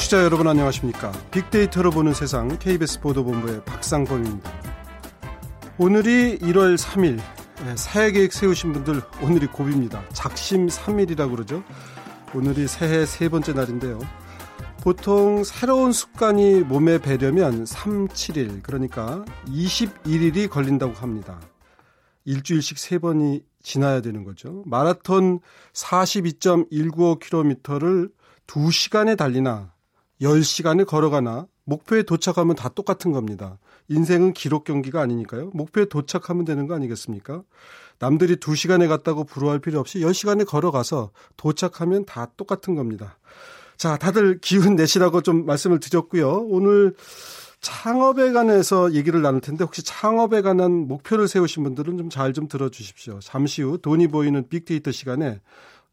청취자 여러분 안녕하십니까? 빅데이터로 보는 세상 KBS 보도본부의 박상범입니다. 오늘이 1월 3일 새해 계획 세우신 분들 오늘이 고비입니다. 작심 3일이라고 그러죠. 오늘이 새해 세 번째 날인데요. 보통 새로운 습관이 몸에 배려면 3, 7일 그러니까 21일이 걸린다고 합니다. 일주일씩 세 번이 지나야 되는 거죠. 마라톤 42.195km를 2시간에 달리나 10시간을 걸어가나 목표에 도착하면 다 똑같은 겁니다. 인생은 기록 경기가 아니니까요. 목표에 도착하면 되는 거 아니겠습니까? 남들이 2시간에 갔다고 부러워할 필요 없이 10시간에 걸어가서 도착하면 다 똑같은 겁니다. 자, 다들 기운 내시라고 좀 말씀을 드렸고요. 오늘 창업에 관해서 얘기를 나눌 텐데 혹시 창업에 관한 목표를 세우신 분들은 좀 잘좀 좀 들어주십시오. 잠시 후 돈이 보이는 빅데이터 시간에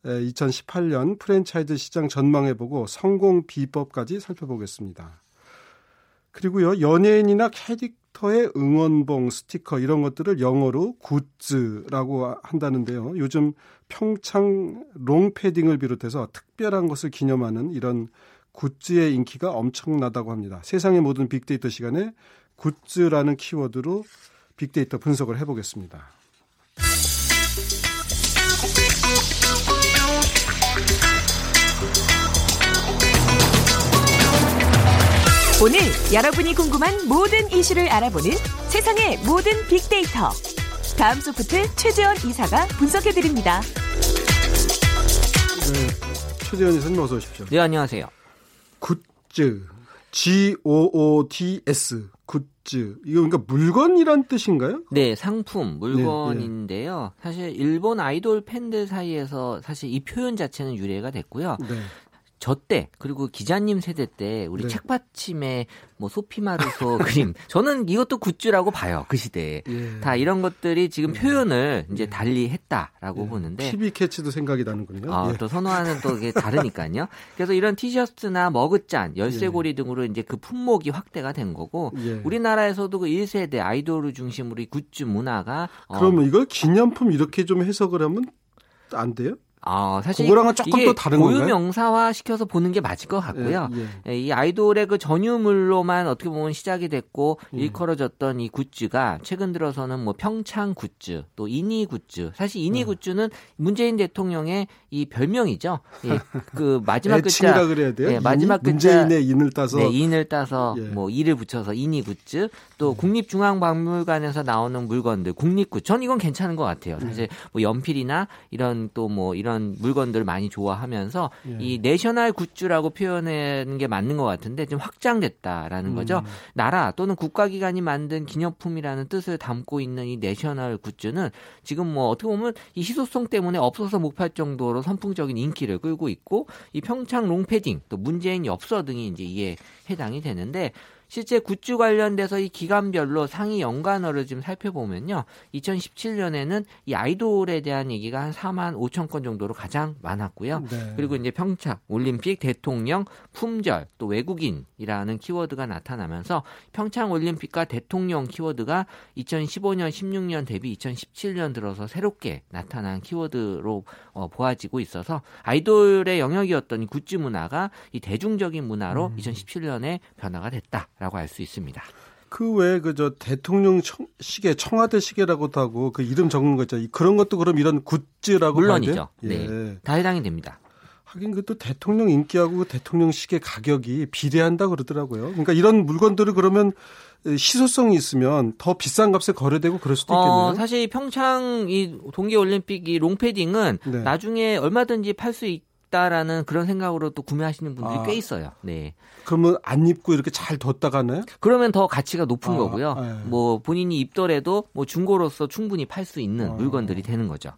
2018년 프랜차이즈 시장 전망해보고 성공 비법까지 살펴보겠습니다. 그리고요, 연예인이나 캐릭터의 응원봉, 스티커 이런 것들을 영어로 굿즈라고 한다는데요. 요즘 평창 롱패딩을 비롯해서 특별한 것을 기념하는 이런 굿즈의 인기가 엄청나다고 합니다. 세상의 모든 빅데이터 시간에 굿즈라는 키워드로 빅데이터 분석을 해보겠습니다. 오늘 여러분이 궁금한 모든 이슈를 알아보는 세상의 모든 빅데이터. 다음 소프트 최재원 이사가 분석해드립니다. 네, 최재원 이사님 어서 오십시오. 네, 안녕하세요. 굿즈, G-O-O-D-S, 굿즈. 이거 그러니까 물건이란 뜻인가요? 네, 상품, 물건인데요. 네, 네. 사실 일본 아이돌 팬들 사이에서 사실 이 표현 자체는 유래가 됐고요. 네. 저때 그리고 기자님 세대 때 우리 네. 책받침에 뭐 소피 마루소 그림 저는 이것도 굿즈라고 봐요 그 시대에 예. 다 이런 것들이 지금 예. 표현을 이제 예. 달리 했다라고 예. 보는데 TV 캐치도 생각이 나는군요. 아, 예. 또 선호하는 또 이게 다르니까요. 그래서 이런 티셔츠나 머그잔, 열쇠고리 예. 등으로 이제 그 품목이 확대가 된 거고 우리나라에서도 그 1세대 아이돌을 중심으로 이 굿즈 문화가 그러면 어, 이걸 기념품 이렇게 좀 해석을 하면 안 돼요? 아, 사실 그거랑은 조금 또 다른 고유 건가요? 명사화 시켜서 보는 게 맞을 것 같고요. 예, 예. 이 아이돌의 그 전유물로만 어떻게 보면 시작이 됐고 예. 일컬어졌던 이 goods가 최근 들어서는 뭐 평창 굿즈, 또 이니 굿즈. 사실 이니 예. goods는 문재인 대통령의 이 별명이죠. 예, 그 마지막 글자 그래야 돼요. 예, 마지막 글자 문재인의 인을 따서 네, 인을 따서 예. 뭐 이를 붙여서 이니 굿즈. 또 국립중앙박물관에서 나오는 물건들 국립굿. 전 이건 괜찮은 것 같아요. 사실 뭐 연필이나 이런 또 뭐 이런 이런 물건들을 많이 좋아하면서 예. 이 national goods라고 표현하는 게 맞는 것 같은데 좀 확장됐다라는 음. 거죠. 나라 또는 국가기관이 만든 기념품이라는 뜻을 담고 있는 이 national goods는 지금 뭐 어떻게 보면 이 희소성 때문에 없어서 못 팔 정도로 선풍적인 인기를 끌고 있고 이 평창 롱패딩 또 문재인 엽서 등이 이제 이에 해당이 되는데 실제 굿즈 관련돼서 이 기간별로 상위 연관어를 좀 살펴보면요. 2017년에는 이 아이돌에 대한 얘기가 한 4만 5천 건 정도로 가장 많았고요. 네. 그리고 이제 평창, 올림픽, 대통령, 품절, 또 외국인이라는 키워드가 나타나면서 평창 올림픽과 대통령 키워드가 2015년, 16년 대비 2017년 들어서 새롭게 나타난 키워드로 어, 보아지고 있어서 아이돌의 영역이었던 이 굿즈 문화가 이 대중적인 문화로 음. 2017년에 변화가 됐다. 라고 알 수 있습니다. 그 외에 그저 대통령 청, 시계 청와대 시계라고도 하고 그 이름 적는 거 있잖아요. 그런 것도 그럼 이런 굿즈라고 물론이죠. 네. 예. 다 해당이 됩니다. 하긴 그 또 대통령 인기하고 그 대통령 시계 가격이 비례한다 그러더라고요. 그러니까 이런 물건들을 그러면 시소성이 있으면 더 비싼 값에 거래되고 그럴 수도 있겠네요. 어, 사실 평창 이 동계 올림픽 이 롱패딩은 네. 나중에 얼마든지 팔 수 있. 싶다라는 그런 생각으로 또 구매하시는 분들이 아, 꽤 있어요. 네. 그러면 안 입고 이렇게 잘 뒀다가는? 그러면 더 가치가 높은 아, 거고요. 네. 뭐 본인이 입더라도 뭐 중고로서 충분히 팔 수 있는 아. 물건들이 되는 거죠.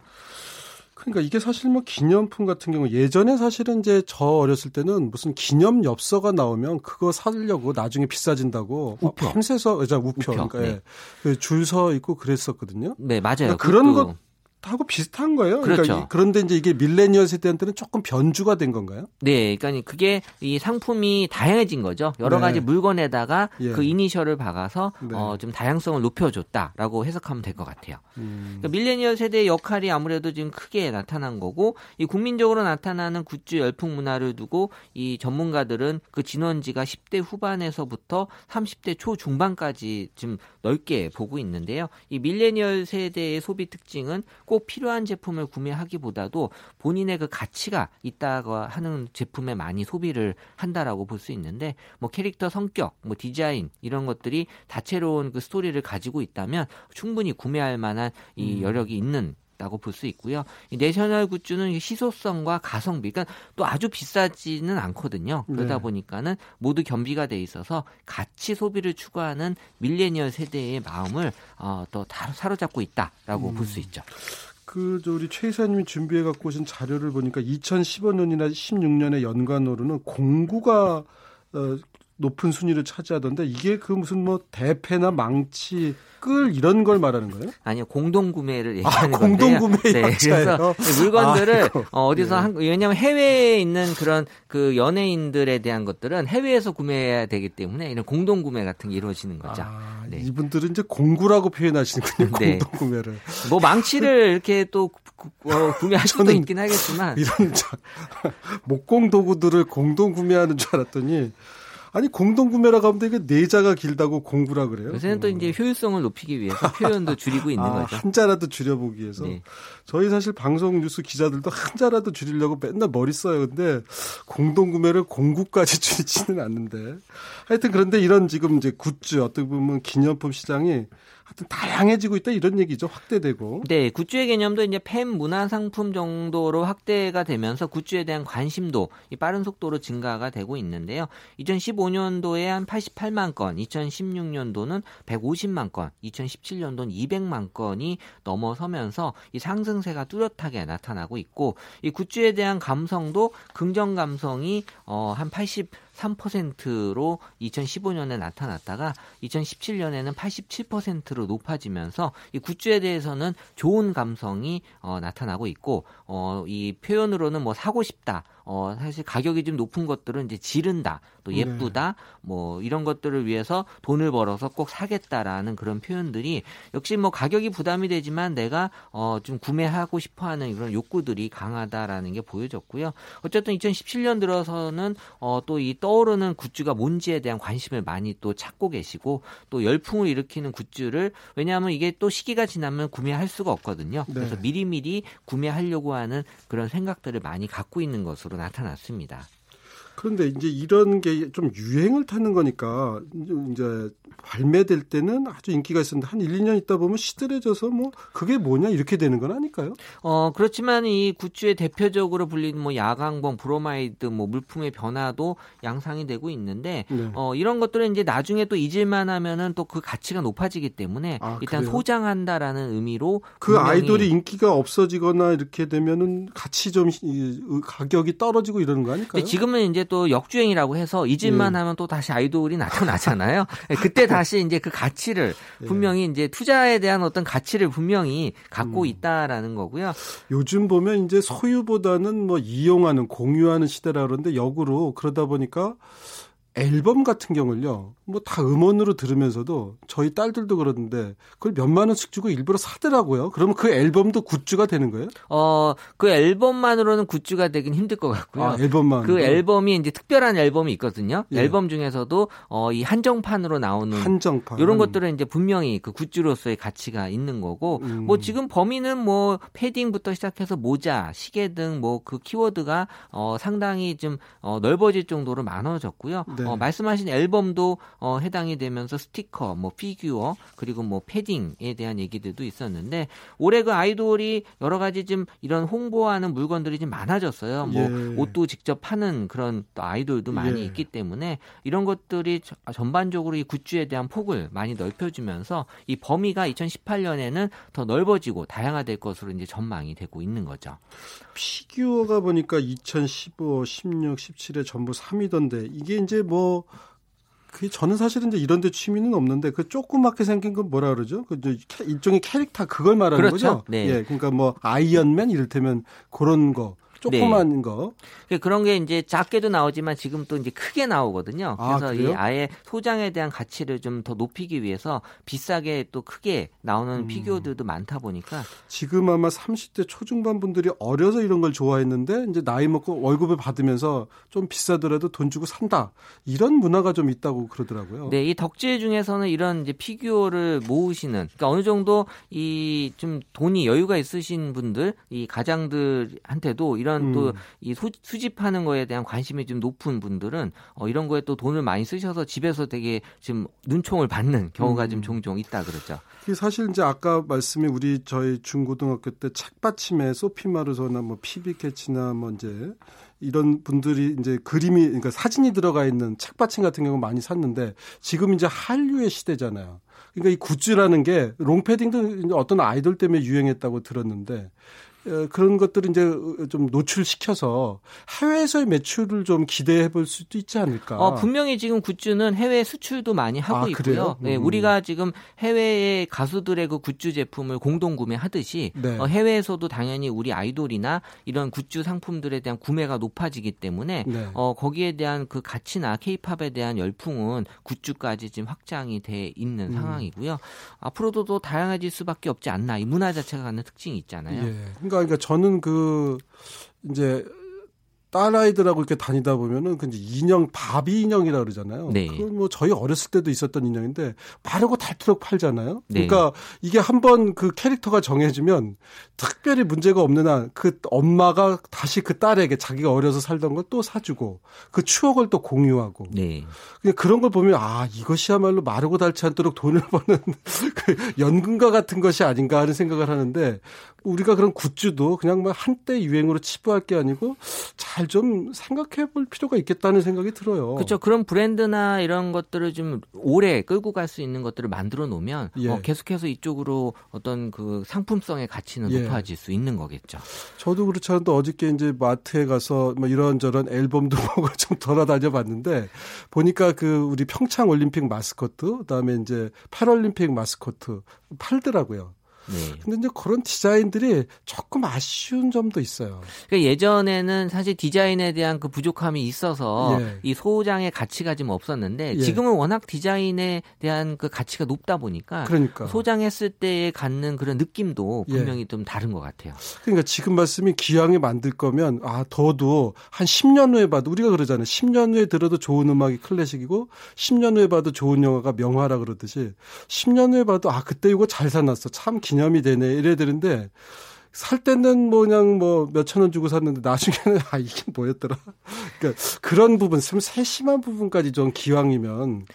그러니까 이게 사실 뭐 기념품 같은 경우 예전에 사실은 이제 저 어렸을 때는 무슨 기념 엽서가 나오면 그거 사려고 나중에 비싸진다고 우표. 밤새서 여자 우표, 우표 그러니까 네. 예. 그 줄서 있고 그랬었거든요. 네 맞아요. 그러니까 그런 것 하고 비슷한 거예요. 그렇죠. 그러니까 그런데 이제 이게 밀레니얼 세대한테는 조금 변주가 된 건가요? 네, 그러니까 그게 이 상품이 다양해진 거죠. 여러 네. 가지 물건에다가 예. 그 이니셜을 박아서 네. 어, 좀 다양성을 높여줬다라고 해석하면 될 것 같아요. 음. 그러니까 밀레니얼 세대의 역할이 아무래도 지금 크게 나타난 거고 이 국민적으로 나타나는 굿즈 열풍 문화를 두고 이 전문가들은 그 진원지가 10대 후반에서부터 30대 초 중반까지 좀 넓게 보고 있는데요. 이 밀레니얼 세대의 소비 특징은 꼭 필요한 제품을 구매하기보다도 본인의 그 가치가 있다고 하는 제품에 많이 소비를 한다라고 볼 수 있는데 뭐 캐릭터 성격, 뭐 디자인 이런 것들이 다채로운 그 스토리를 가지고 있다면 충분히 구매할 만한 이 여력이 있는 다고 볼 수 있고요. 이 national goods는 이 희소성과 가성비, 그러니까 또 아주 비싸지는 않거든요. 그러다 네. 보니까는 모두 겸비가 돼 있어서 가치 소비를 추구하는 밀레니얼 세대의 마음을 어, 또 다- 사로잡고 있다라고 볼수 있죠. 그, 저, 우리 최 이사님이 준비해 갖고 오신 자료를 보니까 2015년이나 16년의 연관으로는 공구가, 어, 높은 순위를 차지하던데 이게 그 무슨 뭐 대패나 망치, 끌 이런 걸 말하는 거예요? 아니요 공동 구매를 얘기하는 아, 공동 건데요. 구매의 네? 그래서 그 물건들을 아이고. 어, 어디서 예. 한 왜냐하면 해외에 있는 그런 그 연예인들에 대한 것들은 해외에서 구매해야 되기 때문에 이런 공동 구매 같은 게 이루어지는 거죠. 아, 네. 이분들은 이제 공구라고 표현하시는군요. 네. 공동 구매를. 뭐 망치를 이렇게 또 구, 어, 구매할 수도 있긴 하겠지만 이런 자, 목공 도구들을 공동 구매하는 줄 알았더니 아니 공동 구매라고 하면 이게 내자가 길다고 공구라 그래요. 요새는 또 이제 효율성을 높이기 위해서 표현도 줄이고 있는 아, 거죠. 한자라도 줄여보기 위해서. 네. 저희 사실 방송 뉴스 기자들도 한자라도 줄이려고 맨날 머리 써요. 근데 공동 구매를 공구까지 줄이지는 않는데. 하여튼 그런데 이런 지금 이제 굿즈 어떻게 보면 기념품 시장이 하여튼 다양해지고 있다 이런 얘기죠. 확대되고. 네, 굿즈의 개념도 이제 팬 문화 상품 정도로 확대가 되면서 굿즈에 대한 관심도 이 빠른 속도로 증가가 되고 있는데요. 2015년도에 한 88만 건, 2016년도는 150만 건, 2017년도는 200만 건이 넘어서면서 이 상승세가 뚜렷하게 나타나고 있고 이 굿즈에 대한 감성도 긍정 감성이 어 한 80 3%로 2015년에 나타났다가 2017년에는 87%로 높아지면서 이 굿즈에 대해서는 좋은 감성이 어, 나타나고 있고 어, 이 표현으로는 뭐 사고 싶다. 어, 사실 가격이 좀 높은 것들은 이제 지른다. 또 예쁘다. 뭐 이런 것들을 위해서 돈을 벌어서 꼭 사겠다라는 그런 표현들이 역시 뭐 가격이 부담이 되지만 내가 어, 좀 구매하고 싶어 하는 그런 욕구들이 강하다라는 게 보여졌고요. 어쨌든 2017년 들어서는 어, 또 이 떠오르는 굿즈가 뭔지에 대한 관심을 많이 또 찾고 계시고 또 열풍을 일으키는 goods를 왜냐하면 이게 또 시기가 지나면 구매할 수가 없거든요. 네. 그래서 미리미리 구매하려고 하는 그런 생각들을 많이 갖고 있는 것으로 나타났습니다. 그런데 이제 이런 게 좀 유행을 타는 거니까 이제 발매될 때는 아주 인기가 있었는데 한 1, 2년 있다 보면 시들해져서 뭐 그게 뭐냐 이렇게 되는 건 아닐까요? 어, 그렇지만 이 goods의 대표적으로 불리는 뭐 야광봉, 브로마이드, 뭐 물품의 변화도 양상이 되고 있는데 네. 어, 이런 것들은 이제 나중에 또 잊을만 하면은 또 그 가치가 높아지기 때문에 아, 일단 그래요? 소장한다라는 의미로 그 아이돌이 인기가 없어지거나 이렇게 되면은 같이 좀 이, 가격이 떨어지고 이러는 거 아닐까요? 지금은 이제 또 역주행이라고 해서 잊을만 예. 하면 또 다시 아이돌이 나타나잖아요. 그때 다시 이제 그 가치를 예. 분명히 이제 투자에 대한 어떤 가치를 분명히 음. 갖고 있다라는 거고요. 요즘 보면 이제 소유보다는 뭐 이용하는 공유하는 시대라 그러는데 역으로 그러다 보니까 앨범 같은 경우는요. 뭐 다 음원으로 들으면서도 저희 딸들도 그러는데 그걸 몇만 원씩 주고 일부러 사더라고요. 그러면 그 앨범도 goods가 되는 거예요? 어, 그 앨범만으로는 goods가 되긴 힘들 것 같고요. 아, 앨범만. 그 앨범이 이제 특별한 앨범이 있거든요. 예. 앨범 중에서도 어, 이 한정판으로 나오는 한정판. 이런 것들은 이제 분명히 그 goods로서의 가치가 있는 거고 음. 뭐 지금 범위는 뭐 패딩부터 시작해서 모자, 시계 등 뭐 그 키워드가 어 상당히 좀 어, 넓어질 정도로 많아졌고요. 네. 어, 말씀하신 앨범도 어, 해당이 되면서 스티커, 뭐 피규어 그리고 뭐 패딩에 대한 얘기들도 있었는데 올해 그 아이돌이 여러 가지 좀 이런 홍보하는 물건들이 좀 많아졌어요. 뭐 예. 옷도 직접 파는 그런 또 아이돌도 많이 예. 있기 때문에 이런 것들이 저- 전반적으로 이 굿즈에 대한 폭을 많이 넓혀주면서 이 범위가 2018년에는 더 넓어지고 다양화될 것으로 이제 전망이 되고 있는 거죠. 피규어가 보니까 2015, 16, 17에 전부 3위던데 이게 이제 뭐 그 저는 사실은 이제 이런 데 취미는 없는데 그 조그맣게 생긴 건 뭐라 그러죠? 그 일종의 캐릭터 그걸 말하는 그렇죠? 거죠. 네. 예. 그러니까 뭐 아이언맨 이를테면 그런 거 조그만 네. 거. 그런 게 이제 작게도 나오지만 지금 또 이제 크게 나오거든요. 아, 그래서 이 아예 소장에 대한 가치를 좀 더 높이기 위해서 비싸게 또 크게 나오는 음. 피규어들도 많다 보니까 지금 아마 30대 초중반 분들이 어려서 이런 걸 좋아했는데 이제 나이 먹고 월급을 받으면서 좀 비싸더라도 돈 주고 산다. 이런 문화가 좀 있다고 그러더라고요. 네, 이 덕질 중에서는 이런 이제 피규어를 모으시는 그러니까 어느 정도 이 좀 돈이 여유가 있으신 분들, 이 가장들한테도 이런 이런 음. 또이 수집하는 거에 대한 관심이 좀 높은 분들은 어, 이런 거에 또 돈을 많이 쓰셔서 집에서 되게 지금 눈총을 받는 경우가 음. 좀 종종 있다 그러죠. 사실 이제 아까 말씀이 우리 저희 중고등학교 때 책받침에 소피 마르소나 뭐 피비캐치나 뭐 이제 이런 분들이 이제 그림이 그러니까 사진이 들어가 있는 책받침 같은 경우 많이 샀는데 지금 이제 한류의 시대잖아요. 그러니까 이 굿즈라는 게 롱패딩도 어떤 아이돌 때문에 유행했다고 들었는데 어, 그런 것들을 이제 좀 노출시켜서 해외에서의 매출을 좀 기대해 볼 수도 있지 않을까. 어, 분명히 지금 굿즈는 해외 수출도 많이 하고 아, 있고요. 네, 음. 우리가 지금 해외의 가수들의 그 굿즈 제품을 공동 구매하듯이 네. 어, 해외에서도 당연히 우리 아이돌이나 이런 굿즈 상품들에 대한 구매가 높아지기 때문에 네. 어, 거기에 대한 그 가치나 케이팝에 대한 열풍은 굿즈까지 지금 확장이 돼 있는 음. 상황이고요. 앞으로도 더 다양해질 수밖에 없지 않나. 이 문화 자체가 갖는 특징이 있잖아요. 예. 그러니까 그러니까 저는 그 이제 딸아이들하고 이렇게 다니다 보면은 그 인형 바비 인형이라 그러잖아요. 네. 그건 뭐 저희 어렸을 때도 있었던 인형인데 마르고 닳도록 팔잖아요. 네. 그러니까 이게 한번 그 캐릭터가 정해지면 특별히 문제가 없는 한 그 엄마가 다시 그 딸에게 자기가 어려서 살던 걸 또 사주고 그 추억을 또 공유하고. 네. 그냥 그런 걸 보면 아 이것이야말로 마르고 닳지 않도록 돈을 버는 그 연금과 같은 것이 아닌가 하는 생각을 하는데 우리가 그런 굿즈도 그냥 뭐 한때 유행으로 치부할 게 아니고 잘 좀 생각해 볼 필요가 있겠다는 생각이 들어요. 그렇죠. 그런 브랜드나 이런 것들을 좀 오래 끌고 갈 수 있는 것들을 만들어 놓으면 예. 어, 계속해서 이쪽으로 어떤 그 상품성의 가치는 예. 높아질 수 있는 거겠죠. 저도 그렇지 않은데 어저께 이제 마트에 가서 뭐 이런저런 앨범도 보고 좀 돌아다녀 봤는데 보니까 그 우리 평창 올림픽 마스코트 그다음에 이제 패럴림픽 마스코트 팔더라고요. 네. 근데 이제 그런 디자인들이 조금 아쉬운 점도 있어요. 그러니까 예전에는 사실 디자인에 대한 그 부족함이 있어서 예. 이 소장의 가치가 좀 없었는데 예. 지금은 워낙 디자인에 대한 그 가치가 높다 보니까 그러니까. 소장했을 때 갖는 그런 느낌도 예. 분명히 예. 좀 다른 것 같아요. 그러니까 지금 말씀이 기왕에 만들 거면 아 더도 한 10년 후에 봐도 우리가 그러잖아요. 10년 후에 들어도 좋은 음악이 클래식이고 10년 후에 봐도 좋은 영화가 명화라 그러듯이 10년 후에 봐도 아 그때 이거 잘 사놨어. 참 기념 기념이 되네. 이래야 되는데 살 때는 뭐 그냥 뭐 몇천 원 주고 샀는데 나중에는 아 이게 뭐였더라. 그러니까 그런 부분, 좀 세심한 부분까지 좀 기왕이면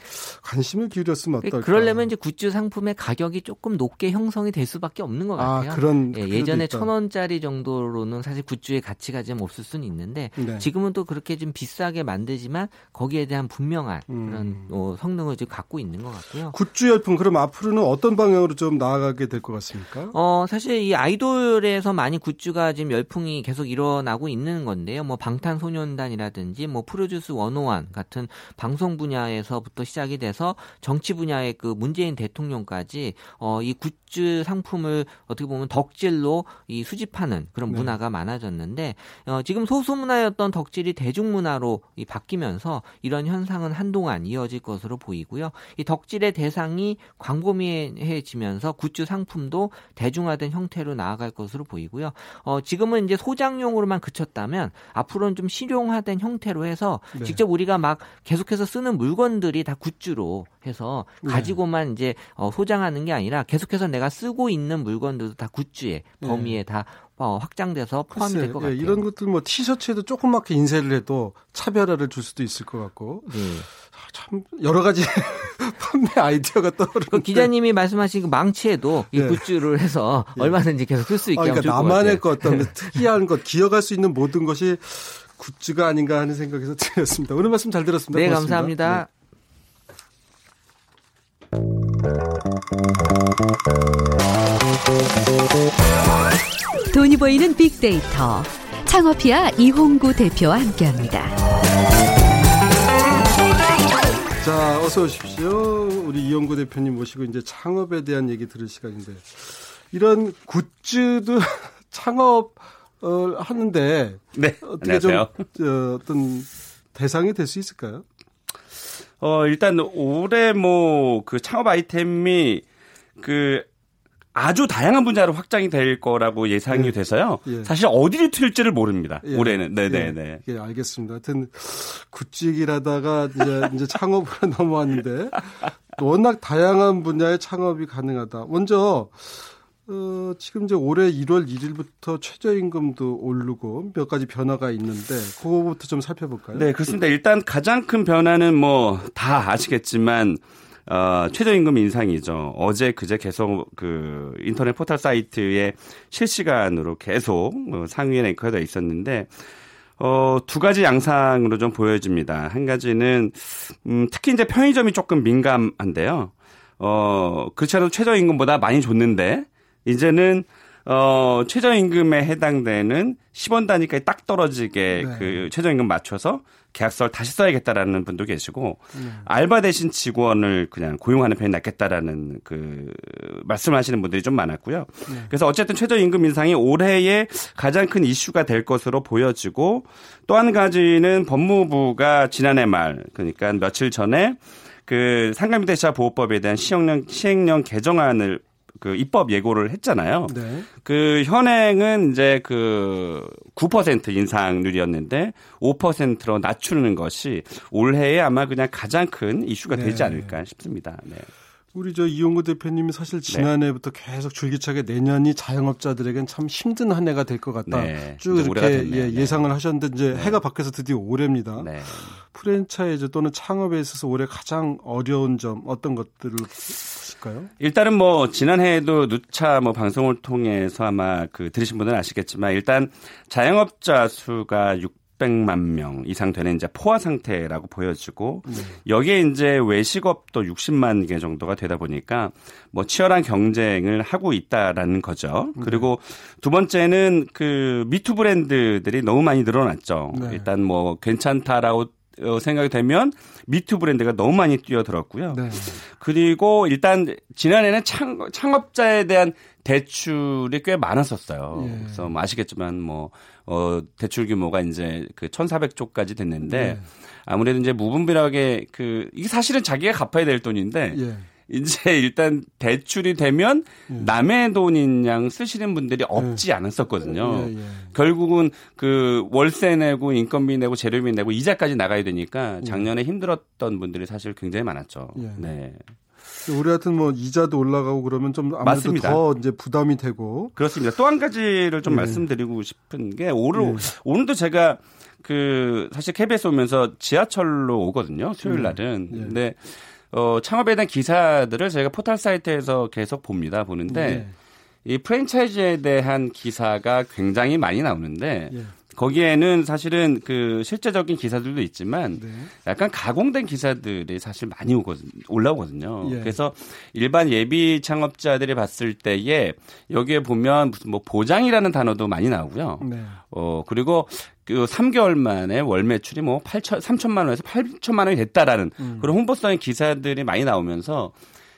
관심을 기울였으면 어떨까. 그러려면 이제 굿즈 상품의 가격이 조금 높게 형성이 될 수밖에 없는 것 아, 같아요. 아, 그런 예, 전에 천 원짜리 정도로는 사실 굿즈의 가치가 좀 없을 수는 있는데 네. 지금은 또 그렇게 좀 비싸게 만들지만 거기에 대한 분명한 음. 그런 어, 성능을 지금 갖고 있는 것 같고요. 굿즈 열풍 그럼 앞으로는 어떤 방향으로 좀 나아가게 될 것 같습니까? 어 사실 이 아이돌 에서 많이 굿즈가 지금 열풍이 계속 일어나고 있는 건데요. 뭐 방탄소년단이라든지 뭐 프로듀스 101 같은 방송 분야에서부터 시작이 돼서 정치 분야의 그 문재인 대통령까지 어 이 굿즈 상품을 어떻게 보면 덕질로 이 수집하는 그런 네. 문화가 많아졌는데 어 지금 소수 문화였던 덕질이 대중 문화로 이 바뀌면서 이런 현상은 한동안 이어질 것으로 보이고요. 이 덕질의 대상이 광범위해지면서 굿즈 상품도 대중화된 형태로 나아갈 것으로 보이고요. 어, 지금은 이제 소장용으로만 그쳤다면 앞으로는 좀 실용화된 형태로 해서 네. 직접 우리가 막 계속해서 쓰는 물건들이 다 굿즈로 해서 네. 가지고만 네. 이제 어, 소장하는 게 아니라 계속해서 내가 쓰고 있는 물건들도 다 굿즈의 네. 범위에 다 어, 확장돼서 포함이 될 것 같아요. 이런 것들 뭐 티셔츠에도 조그맣게 인쇄를 해도 차별화를 줄 수도 있을 것 같고. 네. 아, 참 여러 가지 판매 아이디어가 떠오르는. 그 기자님이 말씀하신 그 망치에도 이 네. 굿즈를 해서 네. 얼마든지 계속 쓸 수 있게 아, 그러니까 나만의 것 어떤 특이한 것, 기억할 수 있는 모든 것이 굿즈가 아닌가 하는 생각에서 드렸습니다. 오늘 말씀 잘 들었습니다. 네, 고맙습니다. 감사합니다. 네. 돈이 보이는 빅데이터 창업피아 이홍구 대표와 함께합니다. 자, 어서 오십시오. 우리 이영구 대표님 모시고 이제 창업에 대한 얘기 들을 시간인데 이런 굿즈도 창업 어, 하는데 네. 어떻게 안녕하세요. 좀 어, 어떤 대상이 될 수 있을까요? 어, 일단 올해 뭐 그 창업 아이템이 그 아주 다양한 분야로 확장이 될 거라고 예상이 예. 돼서요. 예. 사실 어디를 튈지를 모릅니다. 예. 올해는. 네, 네, 예, 네. 예, 알겠습니다. 하여튼 굿즈 얘기라다가 이제 이제 창업으로 넘어왔는데 워낙 다양한 분야의 창업이 가능하다. 먼저 어, 지금 이제 올해 1월 1일부터 최저임금도 오르고 몇 가지 변화가 있는데 그거부터 좀 살펴볼까요? 네, 그렇습니다. 일단 가장 큰 변화는 뭐 다 아시겠지만 어, 최저임금 인상이죠. 어제 그제 계속 그 인터넷 포털 사이트에 실시간으로 계속 어, 상위에 랭크되어 있었는데 어, 두 가지 양상으로 좀 보여집니다. 한 가지는 음, 특히 이제 편의점이 조금 민감한데요. 어, 그렇지 않아도 최저임금보다 많이 줬는데 이제는 어, 최저임금에 해당되는 10원 단위까지 딱 떨어지게 네. 그 최저임금 맞춰서 계약서를 다시 써야겠다라는 분도 계시고 네. 알바 대신 직원을 그냥 고용하는 편이 낫겠다라는 그 말씀하시는 분들이 좀 많았고요. 네. 그래서 어쨌든 최저임금 인상이 올해의 가장 큰 이슈가 될 것으로 보여지고 또 한 가지는 법무부가 지난해 말 그러니까 며칠 전에 그 상감임대차 보호법에 대한 시행령 시행령 개정안을 그 입법 예고를 했잖아요. 네. 그 현행은 이제 그 9% 인상률이었는데 5%로 낮추는 것이 올해에 아마 그냥 가장 큰 이슈가 되지 네. 않을까 싶습니다. 네. 우리 저 이용구 대표님이 사실 지난해부터 계속 줄기차게 내년이 자영업자들에겐 참 힘든 한 해가 될 것 같다. 네. 쭉 이렇게. 예, 네. 예상을 하셨는데 이제 해가 바뀌어서 드디어 올해입니다. 네. 프랜차이즈 또는 창업에 있어서 올해 가장 어려운 점 어떤 것들을 보실까요? 일단은 뭐 지난해에도 누차 뭐 방송을 통해서 아마 그 들으신 분들은 아시겠지만 일단 자영업자 수가 600만 명 이상 되는 이제 포화 상태라고 보여지고 여기에 이제 외식업도 60만 개 정도가 되다 보니까 뭐 치열한 경쟁을 하고 있다라는 거죠. 그리고 두 번째는 그 미투 브랜드들이 너무 많이 늘어났죠. 네. 일단 뭐 괜찮다라고 어, 생각이 되면 미투 브랜드가 너무 많이 뛰어들었고요. 네. 그리고 일단 지난해는 창, 창업자에 대한 대출이 꽤 많았었어요. 예. 그래서 뭐 아시겠지만 뭐, 어, 대출 규모가 이제 그 1,400조까지 됐는데 네. 아무래도 이제 무분별하게 그, 이게 사실은 자기가 갚아야 될 돈인데 예. 이제 일단 대출이 되면 남의 돈인 양 쓰시는 분들이 없지 않았었거든요. 예, 예. 결국은 그 월세 내고 인건비 내고 재료비 내고 이자까지 나가야 되니까 작년에 힘들었던 분들이 사실 굉장히 많았죠. 예. 네. 우리 같은 뭐 이자도 올라가고 그러면 좀 아무래도 맞습니다. 더 이제 부담이 되고 그렇습니다. 또 한 가지를 좀 예. 말씀드리고 싶은 게 오늘 예. 오늘도 제가 그 사실 KBS 오면서 지하철로 오거든요. 수요일 날은. 예. 근데 어 창업에 대한 기사들을 제가 포털 사이트에서 계속 봅니다. 보는데 이 프랜차이즈에 대한 기사가 굉장히 많이 나오는데 예. 거기에는 사실은 그 실제적인 기사들도 있지만 네. 약간 가공된 기사들이 사실 많이 오거든, 올라오거든요. 예. 그래서 일반 예비 창업자들이 봤을 때에 여기에 보면 무슨 뭐 보장이라는 단어도 많이 나오고요. 네. 어, 그리고 그 3개월 만에 월 매출이 뭐 8천, 3천만 원에서 8천만 원이 됐다라는 음. 그런 홍보성의 기사들이 많이 나오면서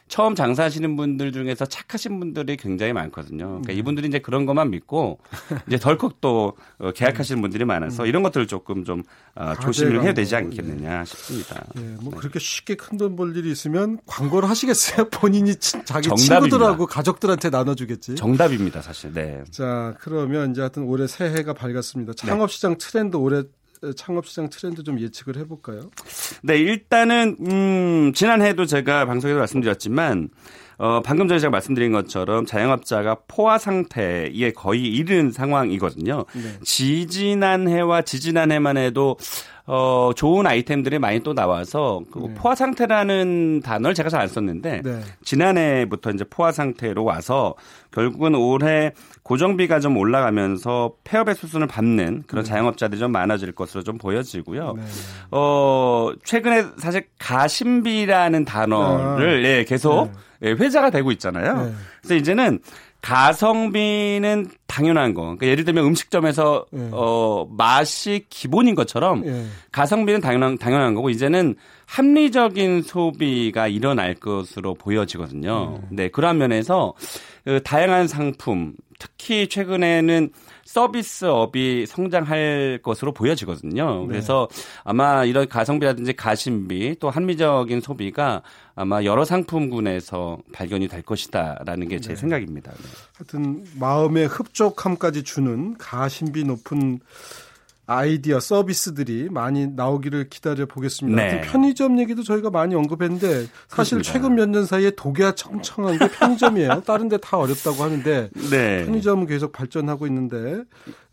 처음 장사하시는 분들 중에서 착하신 분들이 굉장히 많거든요. 그러니까 네. 이분들이 이제 그런 것만 믿고 이제 덜컥 또 어, 계약하시는 분들이 많아서 이런 것들을 조금 좀 어, 조심을 해야 되지 가제광고, 않겠느냐 싶습니다. 예, 뭐 그렇게 쉽게 큰 돈 벌 일이 있으면 광고를 하시겠어요? 본인이 치- 자기 정답입니다. 친구들하고 가족들한테 나눠주겠지. 정답입니다, 사실. 네. 자, 그러면 이제 하여튼 올해 새해가 밝았습니다. 창업시장 트렌드 올해 창업 시장 트렌드 좀 예측을 해볼까요? 네, 일단은 음, 지난해에도 제가 방송에서 말씀드렸지만 어, 방금 전에 제가 말씀드린 것처럼 자영업자가 포화 상태에 거의 이른 상황이거든요. 네. 지지난해와 지지난해만 해도 어, 좋은 아이템들이 많이 또 나와서 그 네. 포화 상태라는 단어를 제가 잘 안 썼는데 네. 지난해부터 이제 포화 상태로 와서 결국은 올해 고정비가 좀 올라가면서 폐업의 수순을 밟는 그런 자영업자들이 좀 많아질 것으로 좀 보여지고요. 네. 어, 최근에 사실 가심비라는 단어를 예, 계속 예, 회자가 되고 있잖아요. 아. 네. 그래서 이제는 가성비는 당연한 거. 그러니까 예를 들면 음식점에서 예. 어 맛이 기본인 것처럼 예. 가성비는 당연한 당연한 거고 이제는 합리적인 소비가 일어날 것으로 보여지거든요. 네, 그런 면에서 그 다양한 상품, 특히 최근에는 서비스업이 성장할 것으로 보여지거든요. 그래서 아마 이런 가성비라든지 가심비 또 합리적인 소비가 아마 여러 상품군에서 발견이 될 것이다라는 게제 생각입니다. 네. 하여튼 마음의 흡족함까지 주는 가심비 높은 아이디어 서비스들이 많이 나오기를 기다려 보겠습니다. 네. 편의점 얘기도 저희가 많이 언급했는데 사실 그렇습니다. 최근 몇 년 사이에 독야 청청한 게 편의점이에요. 다른 데 다 어렵다고 하는데 네. 편의점은 계속 발전하고 있는데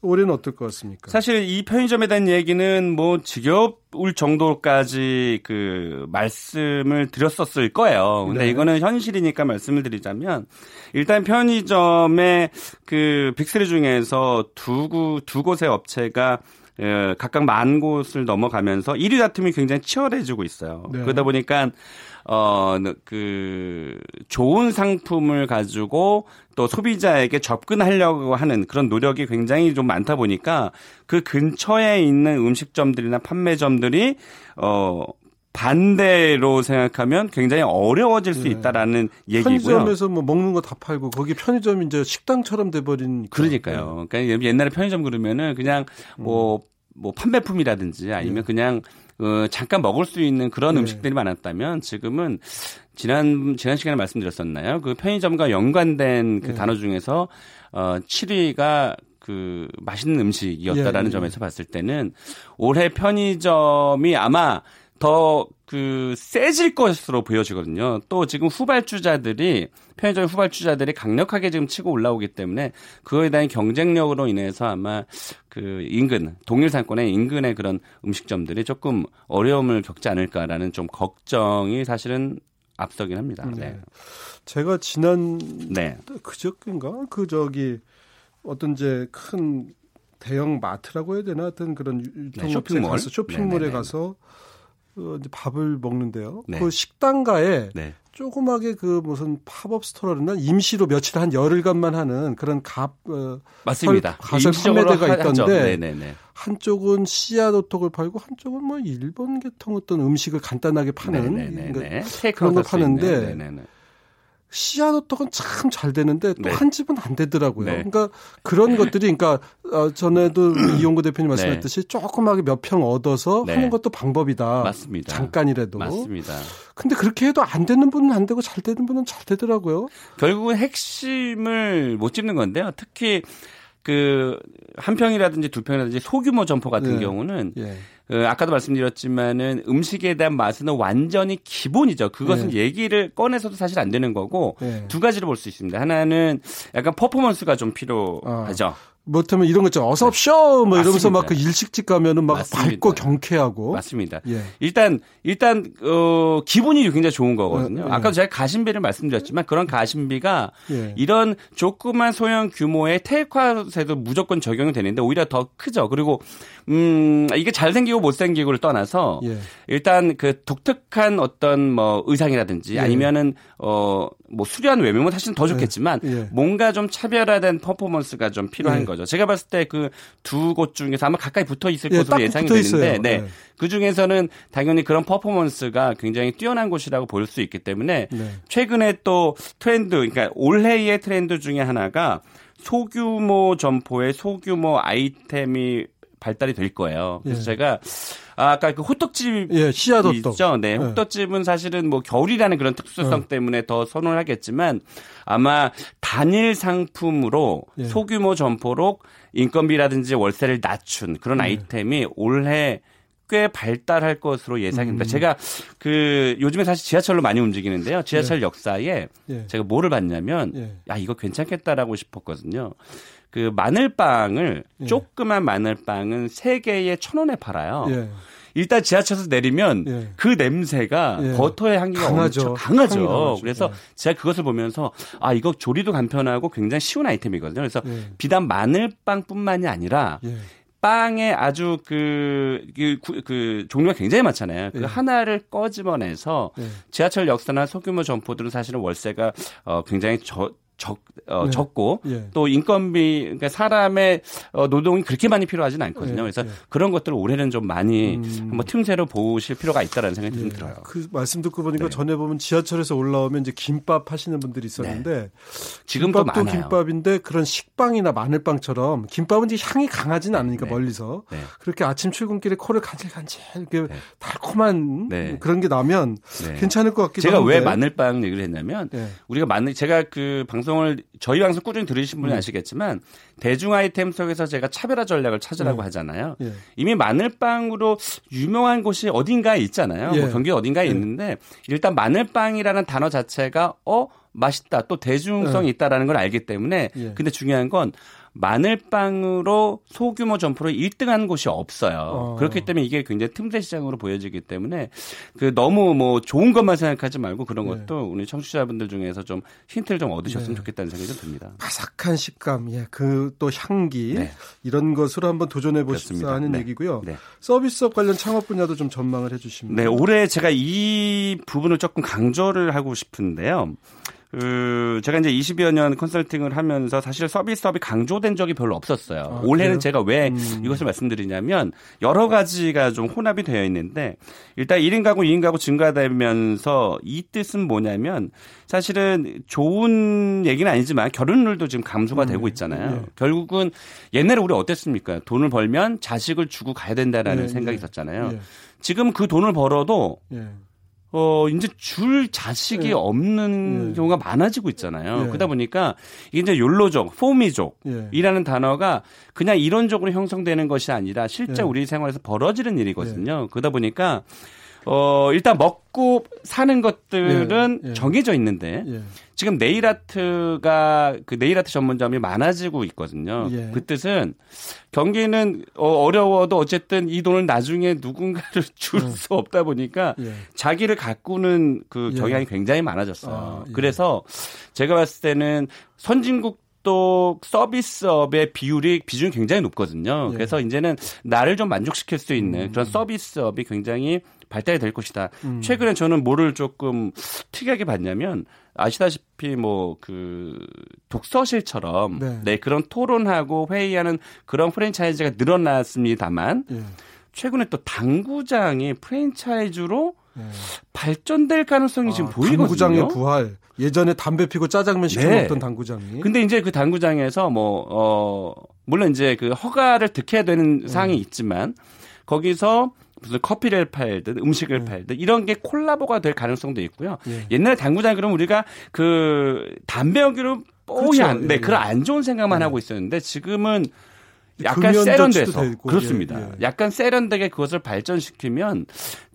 올해는 어떨 것 같습니까? 사실 이 편의점에 대한 얘기는 뭐 지겨울 정도까지 그 말씀을 드렸었을 거예요. 근데 네. 이거는 현실이니까 말씀을 드리자면 일단 편의점의 그 빅3 중에서 두, 구- 두 곳의 업체가 어, 각각 만 곳을 넘어가면서 1위 다툼이 굉장히 치열해지고 있어요. 네. 그러다 보니까 어, 그, 좋은 상품을 가지고 또 소비자에게 접근하려고 하는 그런 노력이 굉장히 좀 많다 보니까 그 근처에 있는 음식점들이나 판매점들이, 어, 반대로 생각하면 굉장히 어려워질 수 네. 있다라는 얘기고요. 편의점에서 뭐 먹는 거 다 팔고 거기 편의점이 이제 식당처럼 돼버린 그러니까요. 그러니까 옛날에 편의점 그러면은 그냥 뭐, 뭐 판매품이라든지 아니면 그냥 어, 잠깐 먹을 수 있는 그런 네. 음식들이 많았다면 지금은 지난 지난 시간에 말씀드렸었나요? 그 편의점과 연관된 그 네. 단어 중에서 어 7위가 그 맛있는 음식이었다라는 예, 예. 점에서 봤을 때는 올해 편의점이 아마 더 그 세질 것으로 보여지거든요. 또 지금 후발주자들이 편의점 후발주자들이 강력하게 지금 치고 올라오기 때문에 그거에 대한 경쟁력으로 인해서 아마 그 인근 동일 상권의 인근의 그런 음식점들이 조금 어려움을 겪지 않을까라는 좀 걱정이 사실은 앞서긴 합니다. 네. 제가 지난 네. 그저께인가 그 저기 어떤 이제 큰 대형 마트라고 해야 되나 하여튼 그런 유통업체 네, 쇼핑몰. 가서 쇼핑몰에 네네네. 가서 어, 이제 밥을 먹는데요. 네. 그 식당가에 네. 조그맣게 그 무슨 팝업 스토어나 임시로 며칠 한 열흘간만 하는 그런 갑 어, 맞습니다. 가설 판매대가. 있던데. 한쪽은 씨앗 호떡을 팔고 한쪽은 뭐 일본 계통 어떤 음식을 간단하게 파는. 그러니까 그런 걸. 파는데. 씨앗 호떡은 참 잘 되는데 또 네. 한 집은 안 되더라고요. 네. 그러니까 그런 것들이 그러니까 어, 전에도 이용구 대표님 네. 말씀했듯이 조그맣게 몇 평 얻어서 네. 하는 것도 방법이다. 맞습니다. 잠깐이라도. 맞습니다. 근데 그렇게 해도 안 되는 분은 안 되고 잘 되는 분은 잘 되더라고요. 결국은 핵심을 못 짚는 건데요. 특히 그 한 평이라든지 두 평이라든지 소규모 점포 같은 네. 경우는 예. 그 아까도 말씀드렸지만은 음식에 대한 맛은 완전히 기본이죠. 그것은 네. 얘기를 꺼내서도 사실 안 되는 거고 네. 두 가지로 볼 수 있습니다. 하나는 약간 퍼포먼스가 좀 필요하죠. 뭐하면 이런 거 있죠. 어서 옵쇼! 뭐 이러면서 막 그. 일식집 가면은 막 맞습니다. 밝고 경쾌하고. 맞습니다. 예. 일단 일단 어 기분이 굉장히 좋은 거거든요. 네, 네. 아까도 제가 가심비를 말씀드렸지만 그런 가심비가 예. 이런 조그만 소형 규모의 테이크아웃에도 무조건 적용이 되는데 오히려 더 크죠. 그리고 음 이게 잘생기고 못생기고를 떠나서 예. 일단 그 독특한 어떤 뭐 의상이라든지 예. 아니면은 어 뭐 수려한 외모는 사실은 더 좋겠지만 예. 뭔가 좀 차별화된 퍼포먼스가 좀 필요한 예. 거죠. 제가 봤을 때 그 두 곳 중에서 아마 가까이 붙어 있을 예, 것으로 딱 예상이 되는데. 네. 네. 그 중에서는 당연히 그런 퍼포먼스가 굉장히 뛰어난 곳이라고 볼 수 있기 때문에 네. 최근에 또 트렌드, 그러니까 올해의 트렌드 중에 하나가 소규모 점포의 소규모 아이템이 발달이 될 거예요. 그래서 예. 제가 아, 아까 그 호떡집 예, 씨앗 호떡. 있죠. 네. 네. 호떡집은 사실은 뭐 겨울이라는 그런 특수성 때문에 더 선호를 하겠지만 아마 단일 상품으로 예. 소규모 점포로 인건비라든지 월세를 낮춘 그런 네. 아이템이 올해 꽤 발달할 것으로 음. 예상입니다. 제가 그 요즘에 사실 지하철로 많이 움직이는데요. 지하철 역사에 예. 제가 뭐를 봤냐면 예. 야 이거 괜찮겠다라고 싶었거든요. 그 마늘빵을 예. 조그만 마늘빵은 세 개에 천 원에 팔아요. 예. 일단 지하철에서 내리면 예. 그 냄새가 예. 버터의 향기가 강하죠. 엄청 강하죠. 강하죠. 그래서 예. 제가 그것을 보면서 아 이거 조리도 간편하고 굉장히 쉬운 아이템이거든요. 그래서 예. 비단 마늘빵뿐만이 아니라 예. 빵에 아주 그, 그, 구- 그 종류가 굉장히 많잖아요. 그 예. 하나를 꺼집어내서 예. 지하철 역사나 소규모 점포들은 사실은 월세가 어 굉장히 저 적, 어, 네. 적고 예. 또 인건비 그러니까 사람의 어, 노동이 그렇게 많이 필요하진 않거든요. 예, 그래서 예. 그런 것들을 올해는 좀 많이 음. 한번 틈새로 보실 필요가 있다라는 생각이 좀 예. 들어요. 그 말씀 듣고 보니까 네. 전에 보면 지하철에서 올라오면 이제 김밥 하시는 분들이 있었는데 지금도 김밥도 많아요. 김밥인데 그런 식빵이나 마늘빵처럼 김밥은 이제 향이 강하진 않으니까 네. 멀리서 네. 그렇게 아침 출근길에 코를 간질간질 이렇게 네. 달콤한 네. 그런 게 나면 네. 괜찮을 것 같기도 제가 한데 왜 마늘빵 얘기를 했냐면 예. 우리가 마늘 제가 그 방 송을 저희 방송 꾸준히 들으신 분이 음. 아시겠지만 대중 아이템 속에서 제가 차별화 전략을 찾으라고 네. 하잖아요. 예. 이미 마늘빵으로 유명한 곳이 어딘가에 있잖아요. 예. 뭐 경기 어딘가에 예. 있는데 일단 마늘빵이라는 단어 자체가 어 맛있다 또 대중성이 있다라는 걸 알기 때문에 예. 근데 중요한 건 마늘빵으로 소규모 점포로 1등한 곳이 없어요. 어. 그렇기 때문에 이게 굉장히 틈새 시장으로 보여지기 때문에 그 너무 뭐 좋은 것만 생각하지 말고 그런 네. 것도 우리 청취자분들 중에서 좀 힌트를 좀 얻으셨으면 네. 좋겠다는 생각이 좀 듭니다. 바삭한 식감, 예, 그 또 향기 네. 이런 것으로 한번 도전해 보십사. 하는 네. 얘기고요. 네. 서비스업 관련 창업 분야도 좀 전망을 해주시면. 네, 올해 제가 이 부분을 조금 강조를 하고 싶은데요. 그 제가 이제 20여 년 컨설팅을 하면서 사실 서비스업이 강조된 적이 별로 없었어요. 아, 올해는 그래요? 제가 왜 음. 이것을 말씀드리냐면 여러 가지가 좀 혼합이 되어 있는데 일단 1인 가구, 2인 가구 증가되면서 이 뜻은 뭐냐면 사실은 좋은 얘기는 아니지만 결혼율도 지금 감소가 음, 되고 있잖아요. 예. 결국은 옛날에 우리 어땠습니까? 돈을 벌면 자식을 주고 가야 된다라는 예, 생각이 예. 있었잖아요. 예, 지금 그 돈을 벌어도 예. 어, 이제 줄 자식이 예. 없는 예. 경우가 많아지고 있잖아요. 예. 그러다 보니까 이게 이제 욜로족, 포미족, 예. 이라는 단어가 그냥 이론적으로 형성되는 것이 아니라 실제 예. 우리 생활에서 벌어지는 일이거든요. 그러다 보니까 어, 일단 먹고 사는 것들은 예. 예. 정해져 있는데 예. 지금 네일 아트가 그 네일 아트 전문점이 많아지고 있거든요. 예. 그 뜻은 경기는 어, 어려워도 어쨌든 이 돈을 나중에 누군가를 줄 수 없다 보니까 예. 자기를 가꾸는 그 예. 경향이 굉장히 많아졌어요. 아, 예. 그래서 제가 봤을 때는 선진국 또 서비스업의 비율이 비중이 굉장히 높거든요. 예. 그래서 이제는 나를 좀 만족시킬 수 있는 음. 그런 서비스업이 굉장히 발달이 될 것이다. 음. 최근에 저는 뭐를 조금 특이하게 봤냐면 아시다시피 뭐 그 독서실처럼 네. 네. 그런 토론하고 회의하는 그런 프랜차이즈가 늘어났습니다만 예. 최근에 또 당구장이 프랜차이즈로 예. 발전될 가능성이 지금 아, 보이거든요. 당구장의 부활. 예전에 담배 피고 짜장면 시켜 네. 먹던 당구장이. 근데 이제 그 당구장에서 뭐, 어, 물론 이제 그 허가를 득해야 되는 네. 사항이 있지만 거기서 무슨 커피를 팔든 음식을 네. 팔든 이런 게 콜라보가 될 가능성도 있고요. 예. 옛날 당구장 그럼 우리가 그 담배 연기로 뽀이 그렇죠. 안, 네, 예, 그런 예. 안 좋은 생각만 네. 하고 있었는데 지금은 약간 세련돼서 그렇습니다. 예, 예. 약간 세련되게 그것을 발전시키면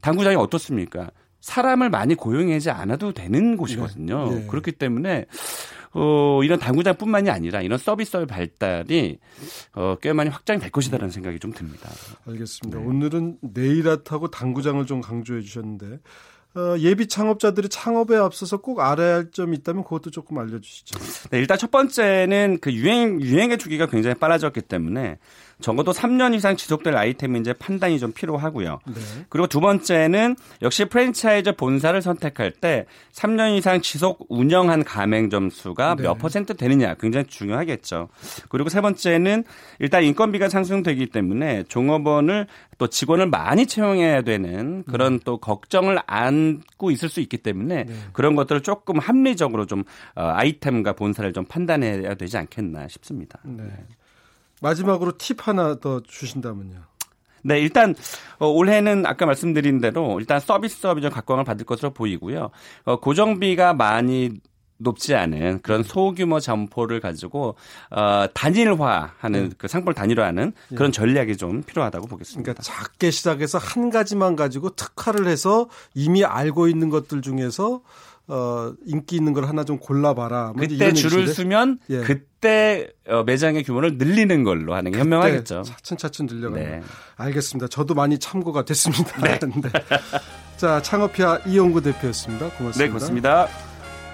당구장이 어떻습니까? 사람을 많이 고용하지 않아도 되는 곳이거든요. 예, 예. 그렇기 때문에 어, 이런 당구장뿐만이 아니라 이런 서비스의 발달이 어, 꽤 많이 확장이 될 것이다라는 생각이 좀 듭니다. 알겠습니다. 네. 오늘은 네일 아트하고 당구장을 좀 강조해 주셨는데 어, 예비 창업자들이 창업에 앞서서 꼭 알아야 할 점이 있다면 그것도 조금 알려주시죠. 네, 일단 첫 번째는 그 유행 유행의 주기가 굉장히 빨라졌기 때문에 적어도 3년 이상 지속될 아이템인지 판단이 좀 필요하고요. 네. 그리고 두 번째는 역시 프랜차이즈 본사를 선택할 때 3년 이상 지속 운영한 가맹 점 수가 네. 몇 퍼센트 되느냐 굉장히 중요하겠죠. 그리고 세 번째는 일단 인건비가 상승되기 때문에 종업원을 또 직원을 많이 채용해야 되는 그런 음. 또 걱정을 안고 있을 수 있기 때문에 네. 그런 것들을 조금 합리적으로 좀 어, 아이템과 본사를 좀 판단해야 되지 않겠나 싶습니다. 네. 마지막으로 팁 하나 더 주신다면요. 네, 일단 어, 올해는 아까 말씀드린 대로 일단 서비스업이 좀 각광을 받을 것으로 보이고요. 어, 고정비가 많이 높지 않은 그런 소규모 점포를 가지고 어, 단일화하는 그 상품을 단일화하는 그런 전략이 좀 필요하다고 보겠습니다. 그러니까 작게 시작해서 한 가지만 가지고 특화를 해서 이미 알고 있는 것들 중에서 어, 인기 있는 걸 하나 좀 골라봐라. 뭐 그때 줄을 얘기신데 쓰면 예. 그때 어, 매장의 규모를 늘리는 걸로 하는 게 현명하겠죠. 차츰차츰 늘려가는 네. 거. 알겠습니다. 저도 많이 참고가 됐습니다. 네. 자, 창업피아 이용구 대표였습니다. 고맙습니다. 네, 고맙습니다.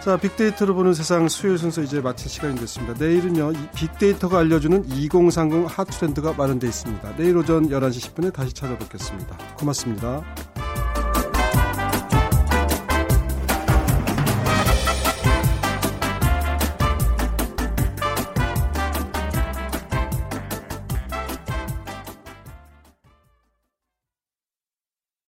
자, 빅데이터로 보는 세상 수요일 순서 이제 마칠 시간이 됐습니다. 내일은요, 이 빅데이터가 알려주는 2030 핫트렌드가 마련되어 있습니다. 내일 오전 11시 10분에 다시 찾아뵙겠습니다. 고맙습니다.